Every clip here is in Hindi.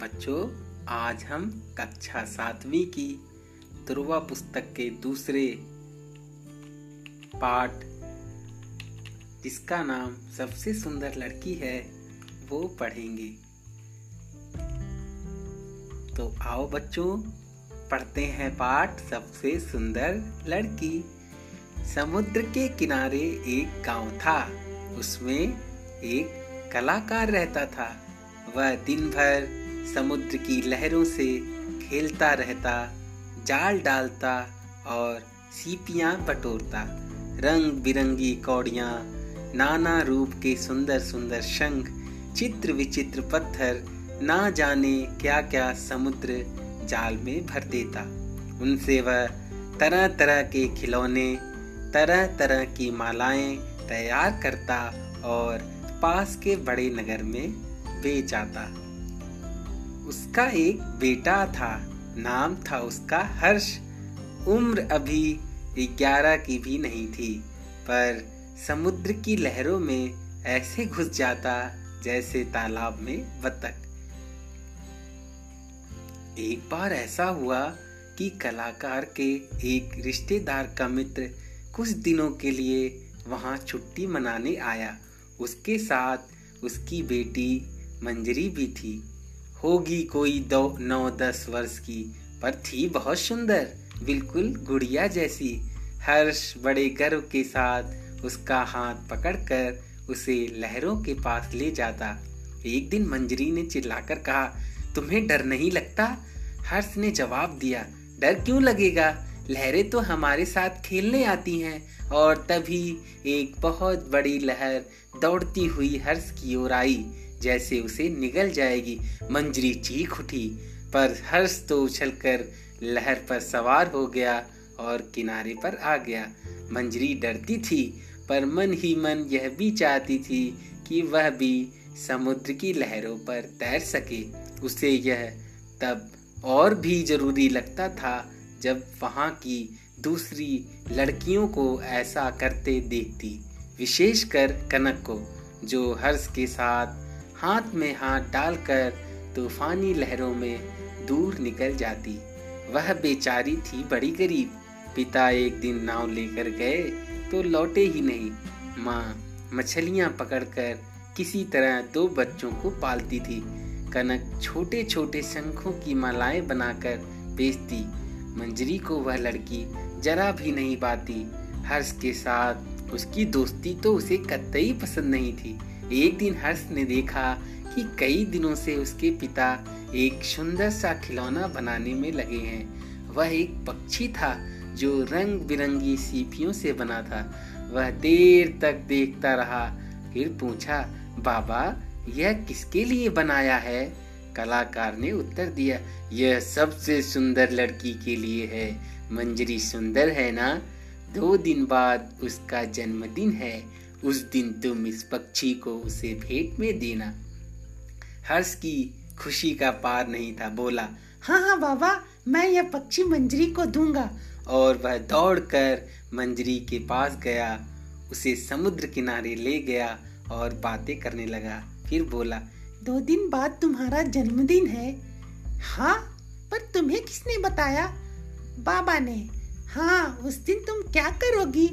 बच्चों, आज हम कक्षा सातवीं की ध्रुवा पुस्तक के दूसरे पाठ, जिसका नाम सबसे सुंदर लड़की है, वो पढ़ेंगे। तो आओ बच्चों, पढ़ते हैं पाठ सबसे सुंदर लड़की। समुद्र के किनारे एक गाँव था, उसमें एक कलाकार रहता था। वह दिन भर समुद्र की लहरों से खेलता रहता, जाल डालता और सीपियाँ बटोरता। रंग बिरंगी कौड़ियाँ, नाना रूप के सुंदर सुंदर शंख चित्र विचित्र पत्थर, ना जाने क्या क्या समुद्र जाल में भर देता। उनसे वह तरह तरह के खिलौने तरह तरह की मालाएँ तैयार करता और पास के बड़े नगर में बेच आता उसका एक बेटा था, नाम था उसका हर्ष। उम्र अभी ग्यारह की भी नहीं थी, पर समुद्र की लहरों में ऐसे घुस जाता जैसे तालाब में बतख। एक बार ऐसा हुआ कि कलाकार के एक रिश्तेदार का मित्र कुछ दिनों के लिए वहाँ छुट्टी मनाने आया। उसके साथ उसकी बेटी मंजरी भी थी। होगी कोई दो, नौ, दस वर्ष की। पर थी बहुत सुंदर, बिल्कुल गुड़िया जैसी। हर्ष बड़े गर्व के साथ उसका हाथ पकड़कर उसे लहरों के पास ले जाता। एक दिन मंजरी ने चिल्लाकर कहा, तुम्हें डर नहीं लगता? हर्ष ने जवाब दिया, डर क्यों लगेगा? लहरें तो हमारे साथ खेलने आती हैं, और तभी एक बहुत बड़ी लहर दौड़ती हुई हर्ष की ओर आई, जैसे उसे निगल जाएगी। मंजरी चीख उठी, पर हर्ष तो उछलकर लहर पर सवार हो गया और किनारे पर आ गया। मंजरी डरती थी, पर मन ही मन यह भी चाहती थी कि वह भी समुद्र की लहरों पर तैर सके। उसे यह तब और भी ज़रूरी लगता था जब वहाँ की दूसरी लड़कियों को ऐसा करते देखती, विशेषकर कनक को, जो हर्ष के साथ हाथ में हाथ डालकर तूफानी लहरों में दूर निकल जाती। वह बेचारी थी बड़ी गरीब। पिता एक दिन नाव लेकर गए तो लौटे ही नहीं। माँ मछलियाँ पकड़कर किसी तरह दो बच्चों को पालती थी। कनक छोटे छोटे शंखों की मालाएँ बनाकर बेचती मंजरी को वह लड़की जरा भी नहीं पाती हर्ष के साथ उसकी दोस्ती तो उसे कतई पसंद नहीं थी। एक दिन हर्ष ने देखा कि कई दिनों से उसके पिता एक सुंदर सा खिलौना बनाने में लगे हैं। वह एक पक्षी था जो रंग बिरंगी सीपियों से बना था। वह देर तक देखता रहा, फिर पूछा, बाबा, यह किसके लिए बनाया है? कलाकार ने उत्तर दिया, यह सबसे सुंदर लड़की के लिए है। मंजरी सुंदर है ना? दो दिन बाद उसका जन्मदिन है। उस दिन तुम इस पक्षी को उसे भेंट में देना। हर्ष की खुशी का पार नहीं था, बोला हाँ हाँ बाबा, मैं यह पक्षी मंजरी को दूँगा। और वह दौड़कर मंजरी के पास गया, उसे समुद्र किनारे ले गया और बातें करने लगा। फिर बोला दो दिन बाद तुम्हारा जन्मदिन है। हाँ पर तुम्हें किसने बताया? बाबा ने। हाँ उस दिन तुम क्या करोगी?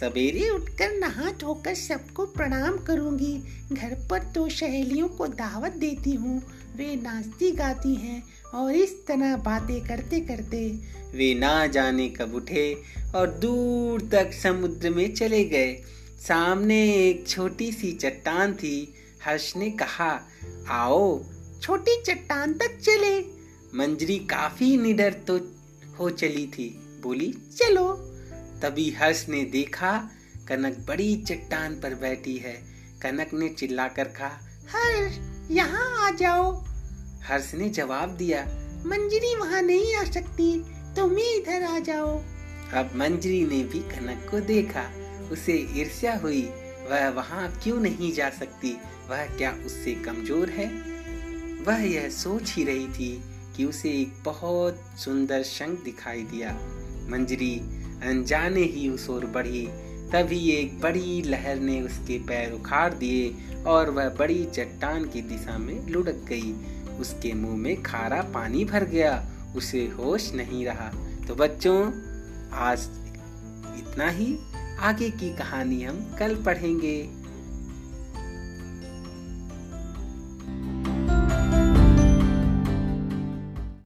सवेरे उठकर नहा धोकर सबको प्रणाम करूँगी। घर पर तो सहेलियों को दावत देती हूँ। वे नाचती गाती हैं और इस तरह बातें करते करते वे ना जाने कब उठे और दूर तक समुद्र में चले गए। सामने एक छोटी सी चट्टान थी। हर्ष ने कहा, आओ, छोटी चट्टान तक चले। मंजरी काफ़ी निडर तो हो चली थी। बोली, चलो। तभी हर्ष ने देखा, कनक बड़ी चट्टान पर बैठी है। कनक ने चिल्लाकर कहा, हर्ष, यहाँ आ जाओ। हर्ष ने जवाब दिया, मंजरी वहाँ नहीं आ सकती तुम ही इधर आ जाओ। अब मंजरी ने भी कनक को देखा। उसे ईर्ष्या हुई वह वहाँ क्यों नहीं जा सकती? वह क्या उससे कमज़ोर है? वह यह सोच ही रही थी कि उसे एक बहुत सुंदर शंख दिखाई दिया। मंजरी, अनजाने ही उस ओर बढ़ी। तभी एक बड़ी लहर ने उसके पैर उखाड़ दिए और वह बड़ी चट्टान की दिशा में लुढ़क गई। उसके मुँह में खारा पानी भर गया। उसे होश नहीं रहा। तो बच्चों, आज इतना ही। आगे की कहानी हम कल पढ़ेंगे।